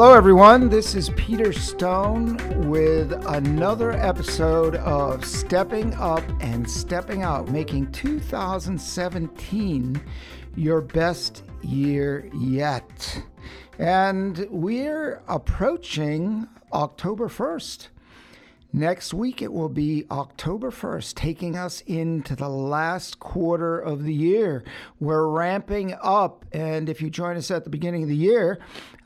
Hello, everyone. This is Peter Stone with another episode of Stepping Up and Stepping Out, making 2017 your best year yet. And we're approaching October 1st. Next week, it will be October 1st, taking us into the last quarter of the year. We're ramping up. And if you join us at the beginning of the year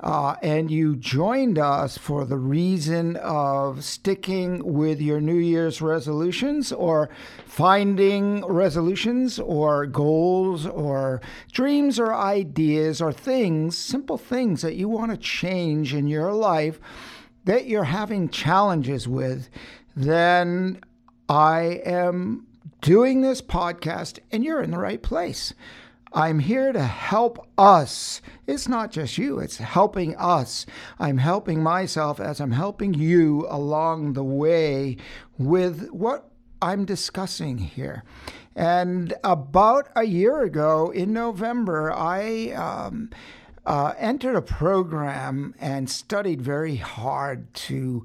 uh, and you joined us for the reason of sticking with your New Year's resolutions or finding resolutions or goals or dreams or ideas or things, simple things that you want to change in your life that you're having challenges with, then I am doing this podcast and you're in the right place. I'm here to help us. It's not just you, it's helping us. I'm helping myself as I'm helping you along the way with what I'm discussing here. And about a year ago in November, I. Um, uh, entered a program and studied very hard to.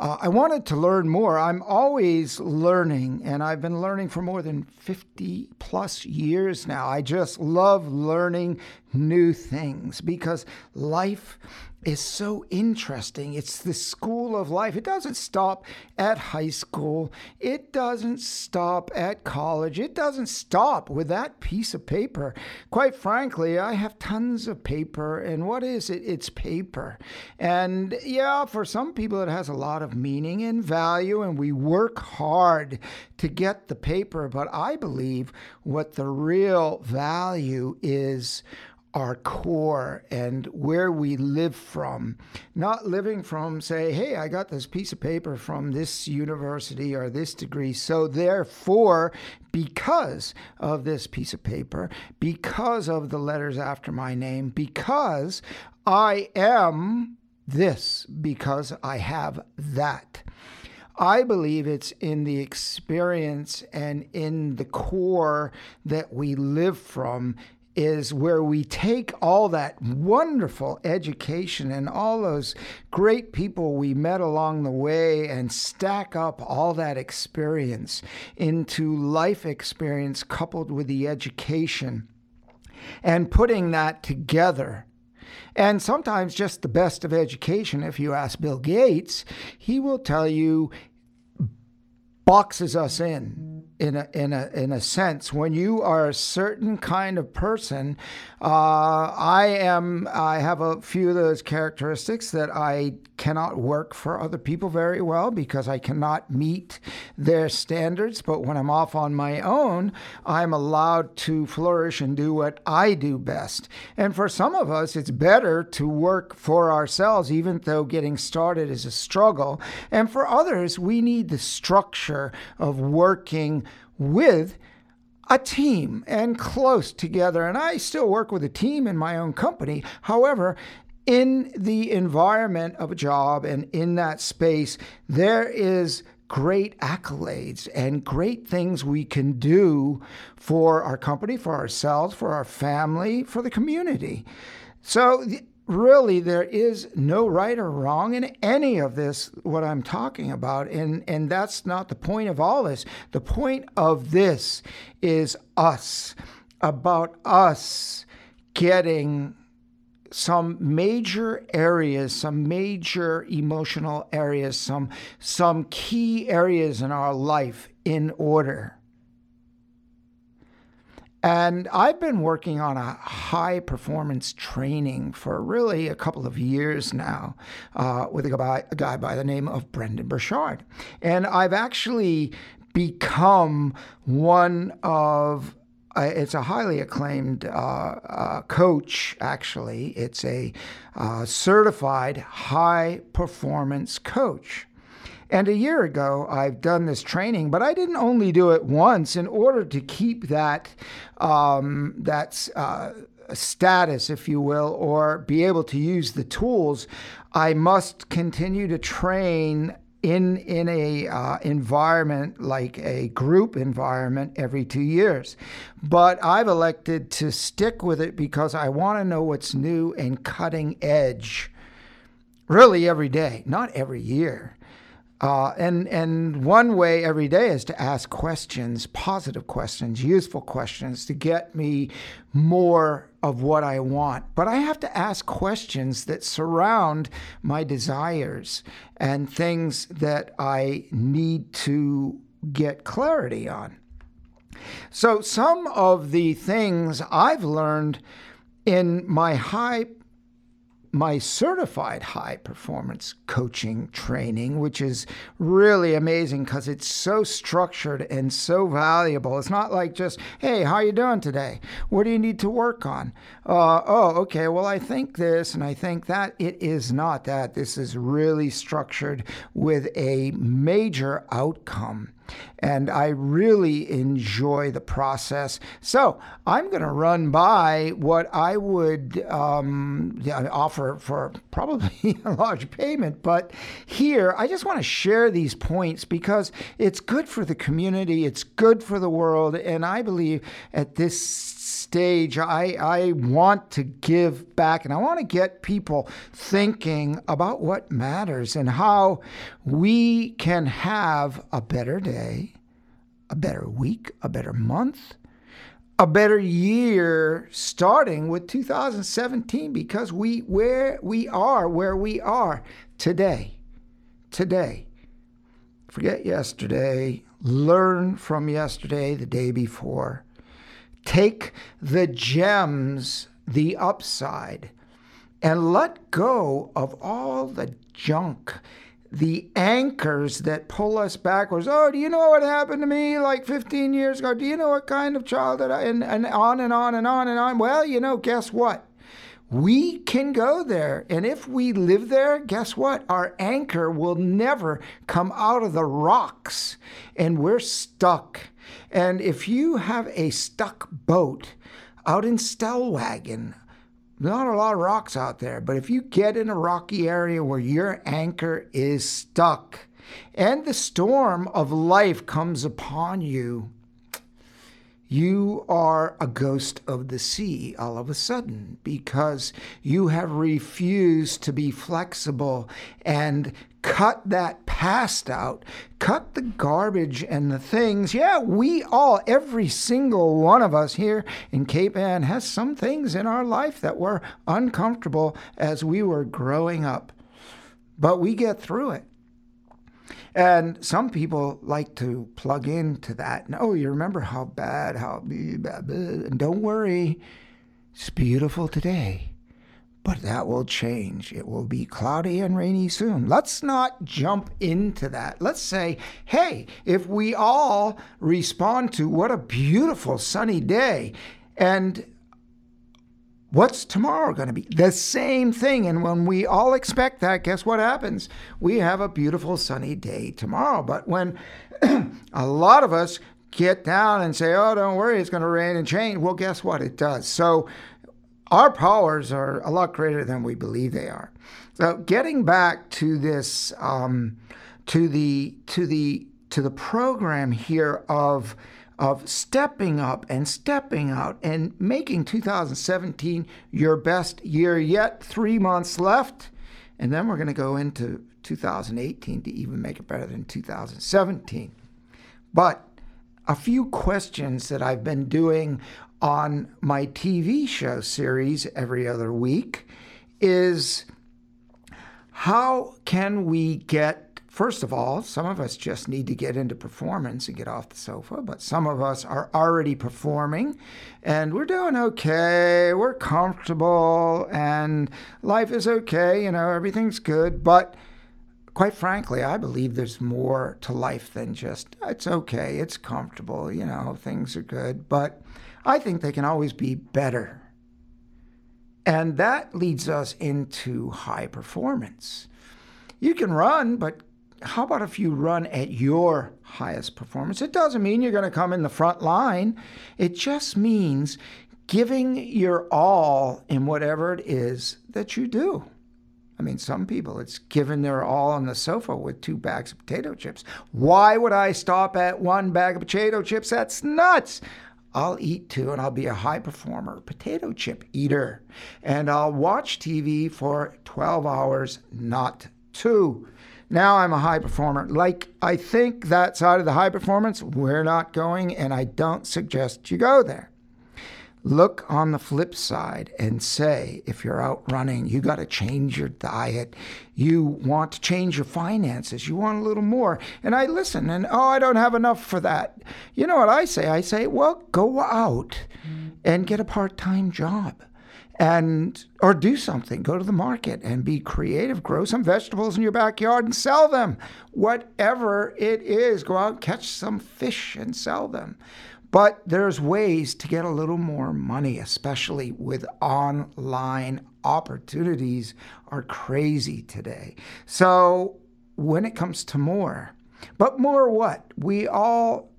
Uh, I wanted to learn more. I'm always learning, and I've been learning for more than 50 plus years now. I just love learning new things because life is so interesting. It's the school of life. It doesn't stop at high school, it doesn't stop at college, it doesn't stop with that piece of paper. Quite frankly, I have tons of paper, and what is it? It's paper. And yeah, for some people, it has a lot of meaning and value, and we work hard to get the paper. But I believe what the real value is our core and where we live from, not living from, say, hey, I got this piece of paper from this university or this degree. So, therefore, because of this piece of paper, because of the letters after my name, because I am this, because I have that. I believe it's in the experience and in the core that we live from is where we take all that wonderful education and all those great people we met along the way and stack up all that experience into life experience coupled with the education and putting that together. And sometimes just the best of education, if you ask Bill Gates, he will tell you boxes us in in a, in a, in a sense. When you are a certain kind of person, uh, I am, I have a few of those characteristics that I cannot work for other people very well because I cannot meet their standards. But when I'm off on my own, I'm allowed to flourish and do what I do best. And for some of us, it's better to work for ourselves, even though getting started is a struggle. And for others, we need the structure of working with a team and close together. And I still work with a team in my own company. However, in the environment of a job and in that space, there is great accolades and great things we can do for our company, for ourselves, for our family, for the community. So really there is no right or wrong in any of this what i'm talking about and and that's not the point of all this. The point of this is us about us getting some major areas some major emotional areas some some key areas in our life in order and I've been working on a high performance training for really a couple of years now uh, with a guy, a guy by the name of Brendon Burchard. And I've actually become one of uh, it's a highly acclaimed uh, uh, coach, actually. It's a uh, certified high performance coach. And a year ago, I've done this training, but I didn't only do it once. In order to keep that um, that uh, status, if you will, or be able to use the tools, I must continue to train in in a uh, environment like a group environment every two years. But I've elected to stick with it because I want to know what's new and cutting edge really every day, not every year. Uh, and and one way every day is to ask questions, positive questions, useful questions to get me more of what I want. But I have to ask questions that surround my desires and things that I need to get clarity on. So some of the things I've learned in my high my certified high performance coaching training, which is really amazing because it's so structured and so valuable. It's not like just, hey, how are you doing today? What do you need to work on? Uh, oh, okay. Well, I think this and I think that. It is not that. This is really structured with a major outcome and I really enjoy the process. So I'm going to run by what I would um, offer for probably a large payment, but here I just want to share these points because it's good for the community, it's good for the world, and I believe at this stage I, I want to give back and I want to get people thinking about what matters and how we can have a better day a better week, a better month, a better year starting with 2017 because we where we are where we are today. Today. Forget yesterday, learn from yesterday, the day before. Take the gems, the upside, and let go of all the junk the anchors that pull us backwards. Oh, do you know what happened to me like 15 years ago? Do you know what kind of child that I, and, and on and on and on and on. Well, you know, guess what? We can go there. And if we live there, guess what? Our anchor will never come out of the rocks and we're stuck. And if you have a stuck boat out in Stellwagen, not a lot of rocks out there, but if you get in a rocky area where your anchor is stuck and the storm of life comes upon you, you are a ghost of the sea all of a sudden because you have refused to be flexible and cut that past out, cut the garbage and the things. Yeah, we all, every single one of us here in Cape Ann has some things in our life that were uncomfortable as we were growing up, but we get through it. And some people like to plug into that. And, oh, you remember how bad, how, blah. and don't worry, it's beautiful today. But that will change. It will be cloudy and rainy soon. Let's not jump into that. Let's say, hey, if we all respond to what a beautiful sunny day, and What's tomorrow going to be? The same thing. And when we all expect that, guess what happens? We have a beautiful sunny day tomorrow. But when a lot of us get down and say, oh, don't worry, it's going to rain and change, well, guess what? It does. So our powers are a lot greater than we believe they are. So getting back to this, um, to the to the to the program here of of stepping up and stepping out and making 2017 your best year yet. Three months left. And then we're going to go into 2018 to even make it better than 2017. But a few questions that I've been doing on my TV show series every other week is how can we get First of all, some of us just need to get into performance and get off the sofa, but some of us are already performing and we're doing okay, we're comfortable, and life is okay, you know, everything's good. But quite frankly, I believe there's more to life than just it's okay, it's comfortable, you know, things are good. But I think they can always be better. And that leads us into high performance. You can run, but how about if you run at your highest performance? It doesn't mean you're going to come in the front line. It just means giving your all in whatever it is that you do. I mean, some people, it's giving their all on the sofa with two bags of potato chips. Why would I stop at one bag of potato chips? That's nuts. I'll eat two and I'll be a high performer, potato chip eater. And I'll watch TV for 12 hours, not two. Now I'm a high performer. Like, I think that side of the high performance, we're not going, and I don't suggest you go there. Look on the flip side and say, if you're out running, you got to change your diet. You want to change your finances. You want a little more. And I listen, and oh, I don't have enough for that. You know what I say? I say, well, go out and get a part time job and or do something. Go to the market and be creative. Grow some vegetables in your backyard and sell them. Whatever it is go out and catch some fish and sell them. But there's ways to get a little more money, especially with online opportunities are crazy today. So when it comes to more, but more what? We all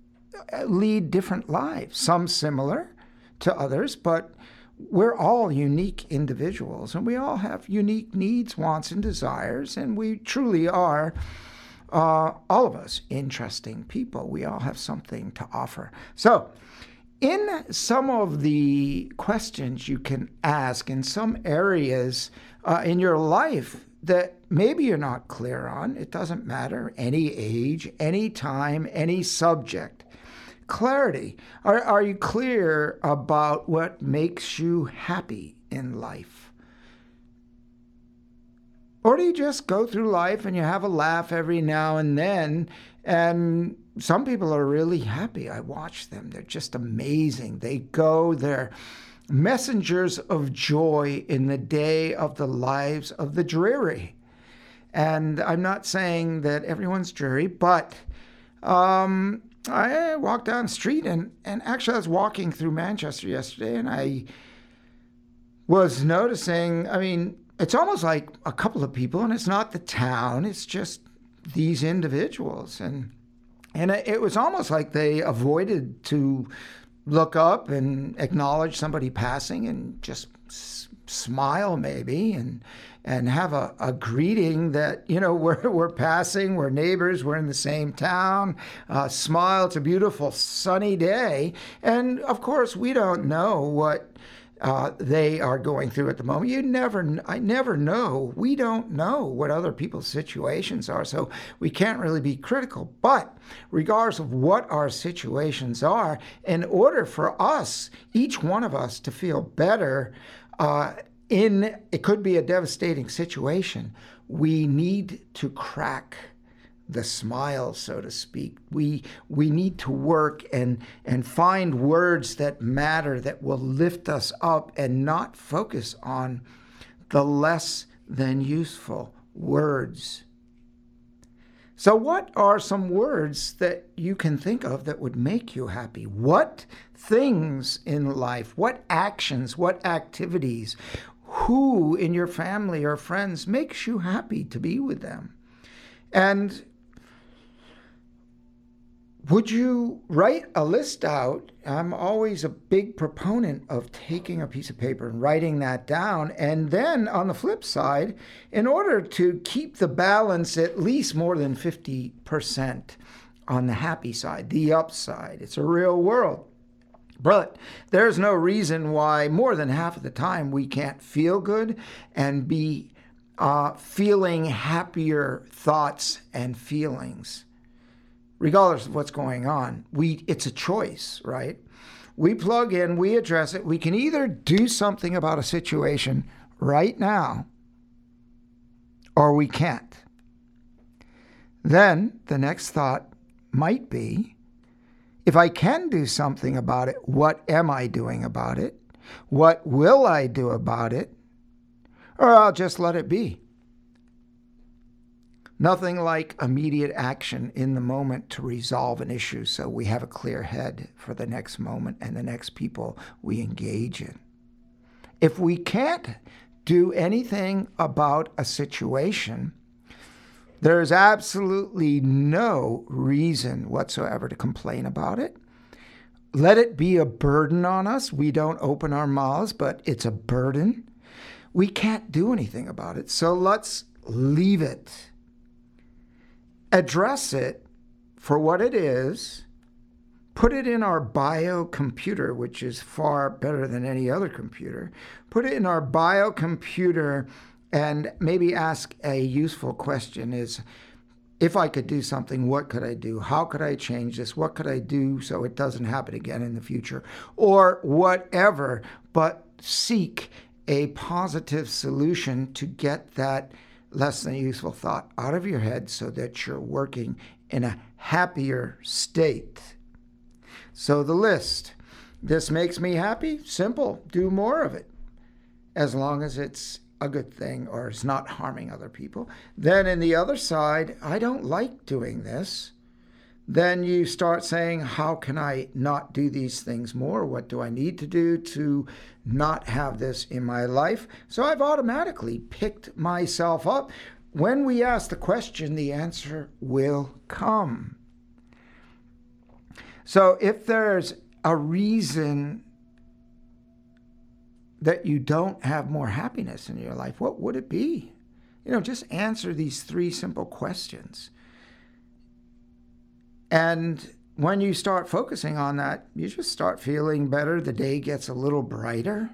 uh, lead different lives, some similar to others, but we're all unique individuals and we all have unique needs, wants, and desires, and we truly are uh, all of us interesting people. We all have something to offer. So, in some of the questions you can ask in some areas uh, in your life that maybe you're not clear on, it doesn't matter, any age, any time, any subject. Clarity. Are, are you clear about what makes you happy in life? Or do you just go through life and you have a laugh every now and then? And some people are really happy. I watch them, they're just amazing. They go, they're messengers of joy in the day of the lives of the dreary. And I'm not saying that everyone's dreary, but um, I walked down the street and, and actually I was walking through Manchester yesterday and I was noticing, I mean, it's almost like a couple of people, and it's not the town, it's just these individuals. And, and it was almost like they avoided to look up and acknowledge somebody passing and just s- smile maybe and and have a, a greeting that you know we're, we're passing we're neighbors we're in the same town uh, smile it's a beautiful sunny day and of course we don't know what uh, they are going through at the moment. You never, I never know. We don't know what other people's situations are, so we can't really be critical. But regardless of what our situations are, in order for us, each one of us, to feel better, uh, in it could be a devastating situation. We need to crack the smile, so to speak. We we need to work and and find words that matter that will lift us up and not focus on the less than useful words. So what are some words that you can think of that would make you happy? What things in life, what actions, what activities, who in your family or friends makes you happy to be with them? And would you write a list out? I'm always a big proponent of taking a piece of paper and writing that down. And then on the flip side, in order to keep the balance at least more than 50% on the happy side, the upside, it's a real world. But there's no reason why more than half of the time we can't feel good and be uh, feeling happier thoughts and feelings regardless of what's going on. We it's a choice, right? We plug in, we address it. We can either do something about a situation right now or we can't. Then the next thought might be if I can do something about it, what am I doing about it? What will I do about it? Or I'll just let it be. Nothing like immediate action in the moment to resolve an issue so we have a clear head for the next moment and the next people we engage in. If we can't do anything about a situation, there is absolutely no reason whatsoever to complain about it. Let it be a burden on us. We don't open our mouths, but it's a burden. We can't do anything about it. So let's leave it address it for what it is, put it in our biocomputer, which is far better than any other computer. Put it in our biocomputer and maybe ask a useful question is if I could do something, what could I do? How could I change this? What could I do so it doesn't happen again in the future? Or whatever, but seek a positive solution to get that less than useful thought out of your head so that you're working in a happier state. So, the list this makes me happy, simple, do more of it as long as it's a good thing or is not harming other people. Then in the other side, I don't like doing this. Then you start saying, How can I not do these things more? What do I need to do to not have this in my life? So I've automatically picked myself up. When we ask the question, the answer will come. So if there's a reason that you don't have more happiness in your life, what would it be? You know, just answer these three simple questions. And when you start focusing on that, you just start feeling better. The day gets a little brighter.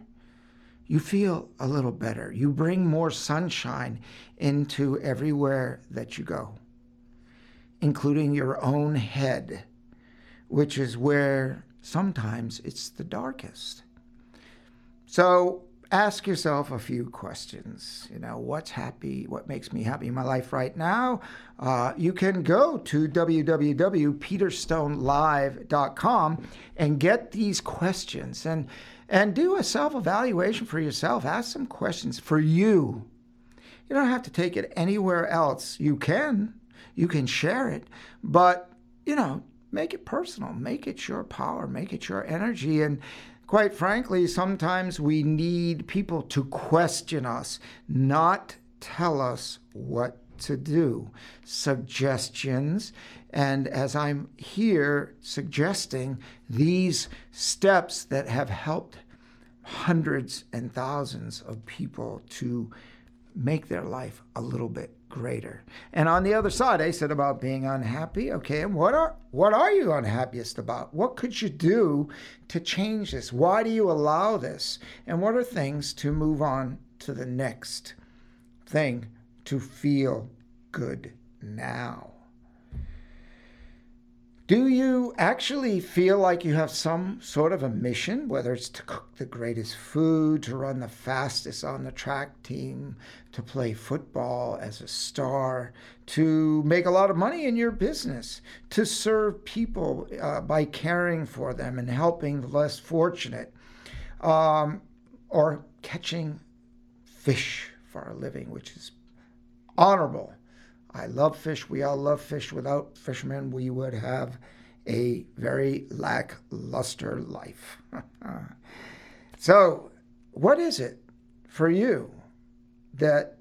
You feel a little better. You bring more sunshine into everywhere that you go, including your own head, which is where sometimes it's the darkest. So ask yourself a few questions. You know, what's happy? What makes me happy in my life right now? Uh, you can go to www.peterstonelive.com and get these questions and and do a self-evaluation for yourself. Ask some questions for you. You don't have to take it anywhere else. You can. You can share it, but you know, make it personal. Make it your power. Make it your energy and quite frankly, sometimes we need people to question us, not tell us what to do. Suggestions. And as I'm here suggesting these steps that have helped hundreds and thousands of people to make their life a little bit greater. And on the other side, I said about being unhappy. Okay, and what are what are you unhappiest about? What could you do to change this? Why do you allow this? And what are things to move on to the next thing to feel good now? Do you actually feel like you have some sort of a mission, whether it's to cook the greatest food, to run the fastest on the track team, to play football as a star, to make a lot of money in your business, to serve people uh, by caring for them and helping the less fortunate, um, or catching fish for a living, which is honorable? I love fish. We all love fish. Without fishermen, we would have a very lackluster life. so, what is it for you that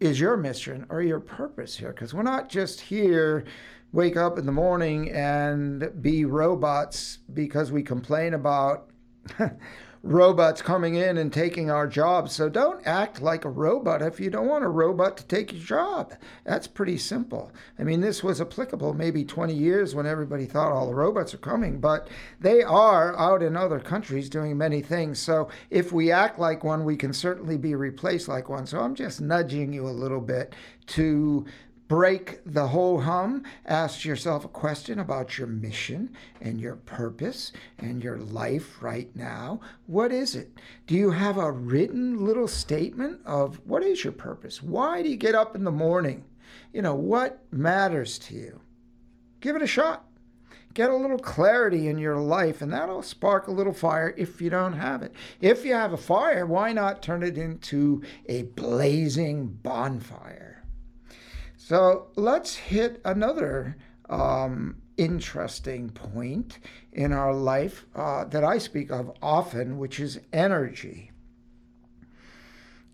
is your mission or your purpose here? Because we're not just here, wake up in the morning and be robots because we complain about robots coming in and taking our jobs. So don't act like a robot if you don't want a robot to take your job. That's pretty simple. I mean, this was applicable maybe 20 years when everybody thought all the robots are coming, but they are out in other countries doing many things. So if we act like one, we can certainly be replaced like one. So I'm just nudging you a little bit to break the whole hum, ask yourself a question about your mission and your purpose and your life right now. What is it? Do you have a written little statement of what is your purpose? Why do you get up in the morning? You know, what matters to you? Give it a shot. Get a little clarity in your life, and that'll spark a little fire if you don't have it. If you have a fire, why not turn it into a blazing bonfire? So let's hit another um, interesting point in our life uh, that I speak of often, which is energy.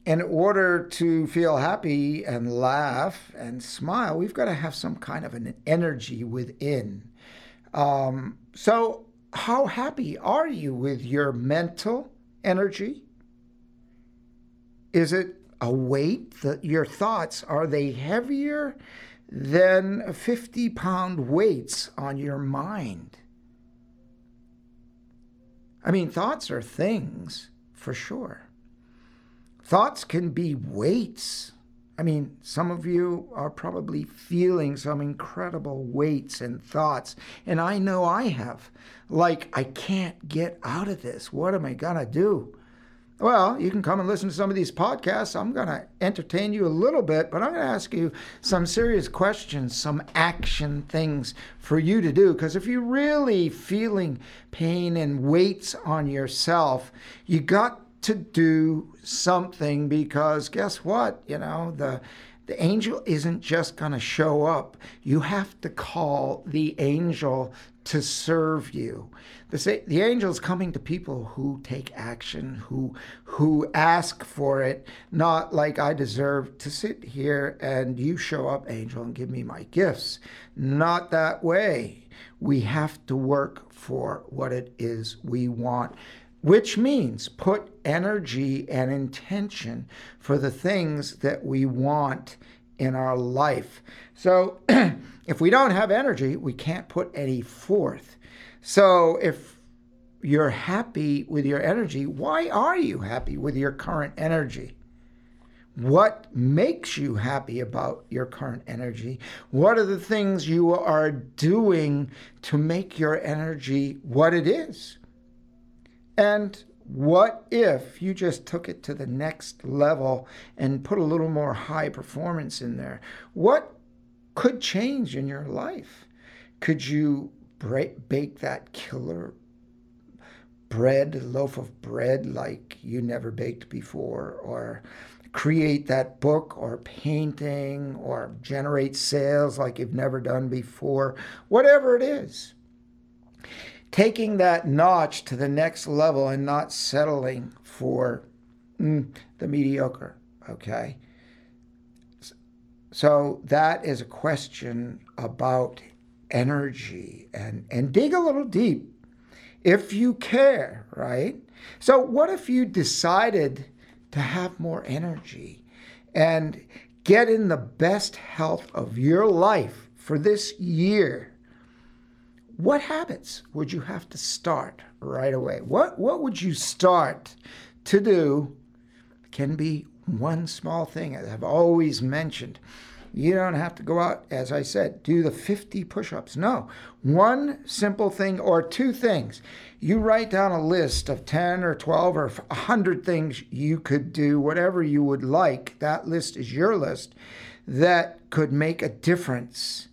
In order to feel happy and laugh and smile, we've got to have some kind of an energy within. Um, so, how happy are you with your mental energy? Is it a weight that your thoughts are they heavier than 50 pound weights on your mind I mean, thoughts are things for sure. Thoughts can be weights. I mean, some of you are probably feeling some incredible weights and thoughts, and I know I have. Like, I can't get out of this. What am I going to do? Well, you can come and listen to some of these podcasts. I'm going to entertain you a little bit, but I'm going to ask you some serious questions, some action things for you to do. Because if you're really feeling pain and weights on yourself, you got to do something because guess what? You know, the the angel isn't just going to show up. You have to call the angel to serve you. The, the angel is coming to people who take action, who who ask for it, not like I deserve to sit here and you show up, angel, and give me my gifts. Not that way. We have to work for what it is we want which means put energy and intention for the things that we want in our life. So if we don't have energy, we can't put any forth. So if you're happy with your energy, why are you happy with your current energy? What makes you happy about your current energy? What are the things you are doing to make your energy what it is? And what if you just took it to the next level and put a little more high performance in there? What could change in your life? Could you break, bake that killer bread, loaf of bread like you never baked before, or create that book or painting, or generate sales like you've never done before? Whatever it is taking that notch to the next level and not settling for mm, the mediocre. Okay. So that is a question about energy and, and dig a little deep if you care, right? So, what if you decided to have more energy and get in the best health of your life for this year? what habits would you have to start right away? What what would you start to do? Can be one small thing, I've always mentioned. You don't have to go out, as I said, do the 50 push ups. No, one simple thing or two things. You write down a list of 10 or 12 or 100 things you could do, whatever you would like. That list is your list that could make a difference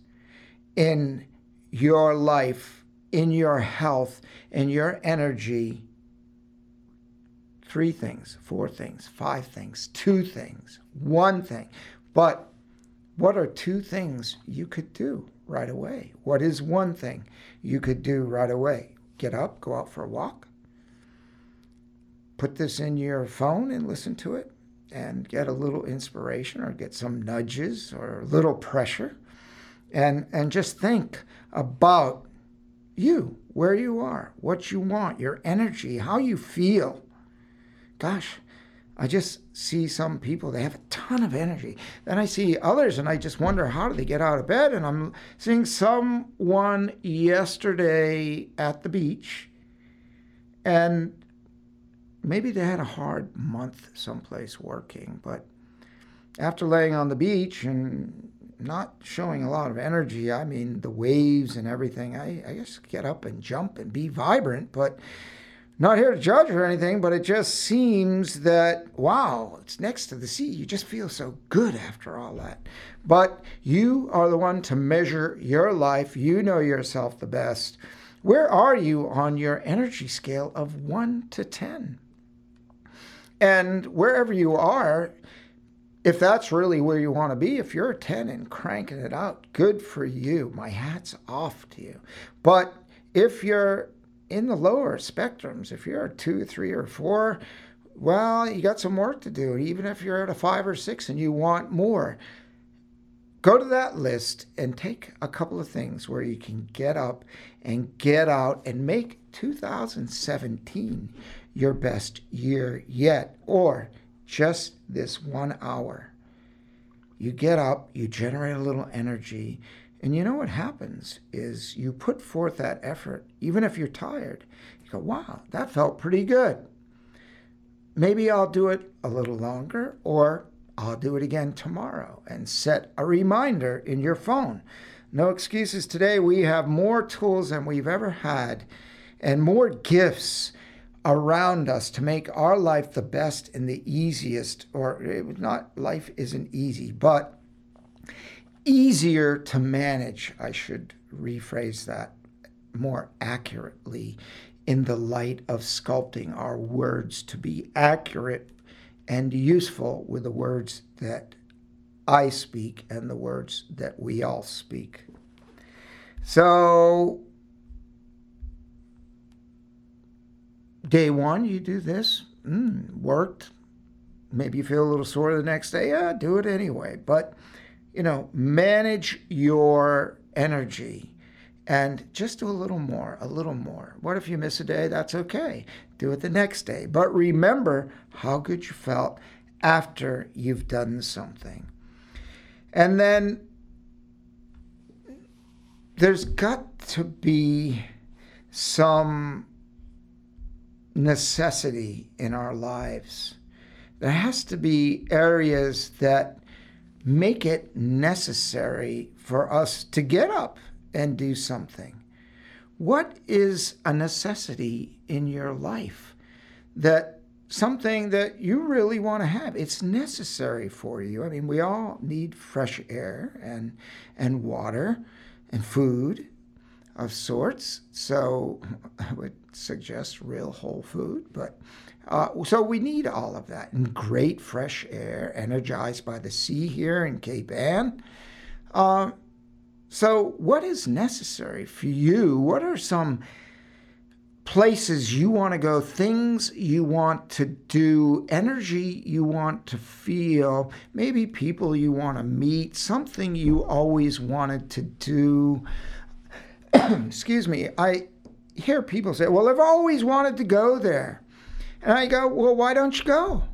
in your life, in your health, in your energy. Three things, four things, five things, two things, one thing. But what are two things you could do right away? What is one thing you could do right away? Get up, go out for a walk, put this in your phone and listen to it and get a little inspiration or get some nudges or a little pressure and and just think about you, where you are, what you want, your energy, how you feel. Gosh, I just see some people, they have a ton of energy. Then I see others and I just wonder how do they get out of bed? And I'm seeing someone yesterday at the beach and maybe they had a hard month someplace working, but after laying on the beach and not showing a lot of energy. I mean, the waves and everything. I, I just get up and jump and be vibrant, but not here to judge or anything. But it just seems that, wow, it's next to the sea. You just feel so good after all that. But you are the one to measure your life. You know yourself the best. Where are you on your energy scale of 1 to 10? And wherever you are, if that's really where you want to be, if you're a 10 and cranking it out, good for you. My hat's off to you. But if you're in the lower spectrums, if you're a two, three, or four, well, you got some work to do. Even if you're at a five or six and you want more, go to that list and take a couple of things where you can get up and get out and make 2017 your best year yet. Or just this one hour. You get up, you generate a little energy, And you know what happens is you put forth that effort, even if you're tired. You go, wow, that felt pretty good. Maybe I'll do it a little longer, or I'll do it again tomorrow and set a reminder in your phone. No excuses today. We have more tools than we've ever had and more gifts around us to make our life the best and the easiest, or eh, not, life isn't easy, but easier to manage. I should rephrase that more accurately in the light of sculpting our words to be accurate and useful with the words that I speak and the words that we all speak. So, day one, you do this, mm, worked. Maybe you feel a little sore the next day. Yeah, do it anyway. But you know, manage your energy and just do a little more, a little more. What if you miss a day? That's okay. Do it the next day. But remember how good you felt after you've done something. And then there's got to be some necessity in our lives. There has to be areas that make it necessary for us to get up and do something. What is a necessity in your life that something that you really want to have? It's necessary for you. I mean, we all need fresh air and and water and food of sorts. So I would suggest real whole food, but uh, so we need all of that and great fresh air, energized by the sea here in Cape Ann. Uh, so, what is necessary for you? What are some places you want to go, things you want to do, energy you want to feel, maybe people you want to meet, something you always wanted to do? Excuse me, I hear people say, Well, I've always wanted to go there. And I go, well, why don't you go?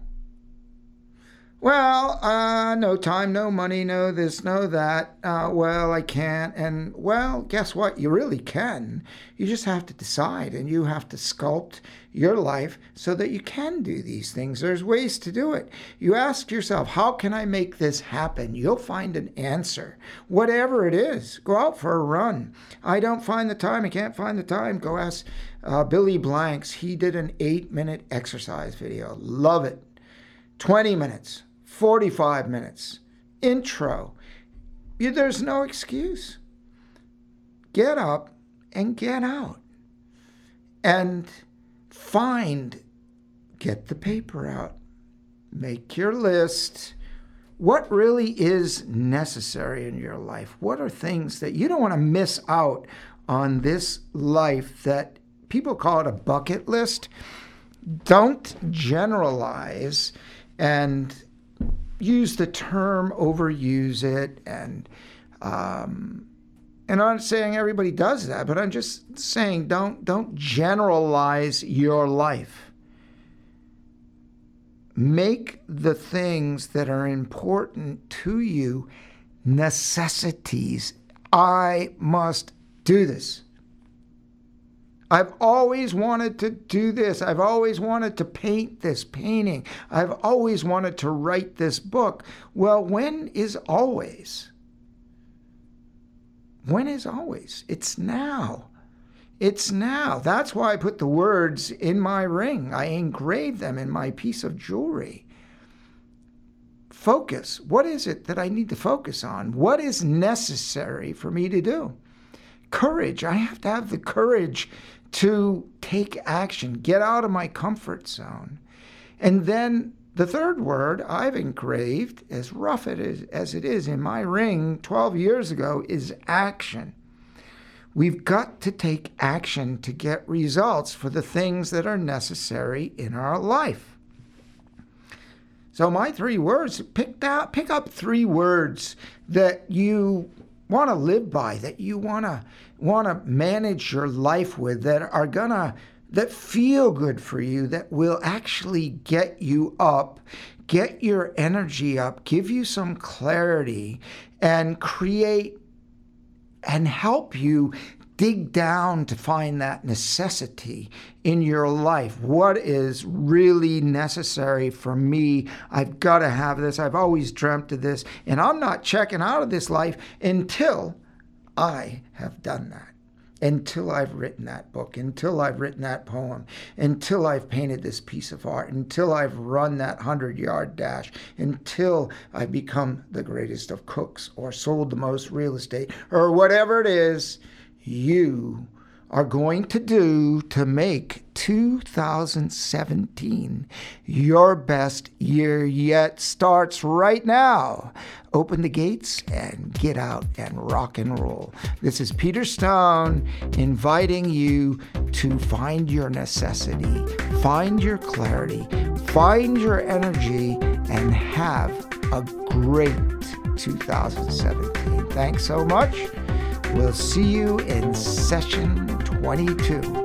Well, uh, no time, no money, no this, no that. Uh, well, I can't. And well, guess what? You really can. You just have to decide and you have to sculpt your life so that you can do these things. There's ways to do it. You ask yourself, how can I make this happen? You'll find an answer. Whatever it is, go out for a run. I don't find the time. I can't find the time. Go ask uh, Billy Blanks. He did an eight minute exercise video. Love it. 20 minutes 45 minutes, intro. There's no excuse. Get up and get out. And find, get the paper out, make your list. What really is necessary in your life? What are things that you don't want to miss out on this life that people call it a bucket list? Don't generalize and use the term, overuse it, and um, and I'm not saying everybody does that, but I'm just saying don't don't generalize your life. Make the things that are important to you necessities. I must do this. I've always wanted to do this. I've always wanted to paint this painting. I've always wanted to write this book. Well, when is always? When is always? It's now. It's now. That's why I put the words in my ring. I engrave them in my piece of jewelry. Focus. What is it that I need to focus on? What is necessary for me to do? Courage. I have to have the courage to take action, get out of my comfort zone. And then the third word I've engraved, as rough it is, as it is in my ring 12 years ago, is action. We've got to take action to get results for the things that are necessary in our life. So my three words, pick out, pick up three words that you want to live by, that you want to want to manage your life with, that are going to that feel good for you, that will actually get you up, get your energy up, give you some clarity and create and help you dig down to find that necessity in your life. What is really necessary for me? I've got to have this. I've always dreamt of this. And I'm not checking out of this life until I have done that. Until I've written that book, until I've written that poem, until I've painted this piece of art, until I've run that 100 yard dash, until I become the greatest of cooks or sold the most real estate or whatever it is you are going to do to make 2017 your best year yet starts right now. Open the gates and get out and rock and roll. This is Peter Stone inviting you to find your necessity, find your clarity, find your energy, and have a great 2017. Thanks so much. We'll see you in session 22.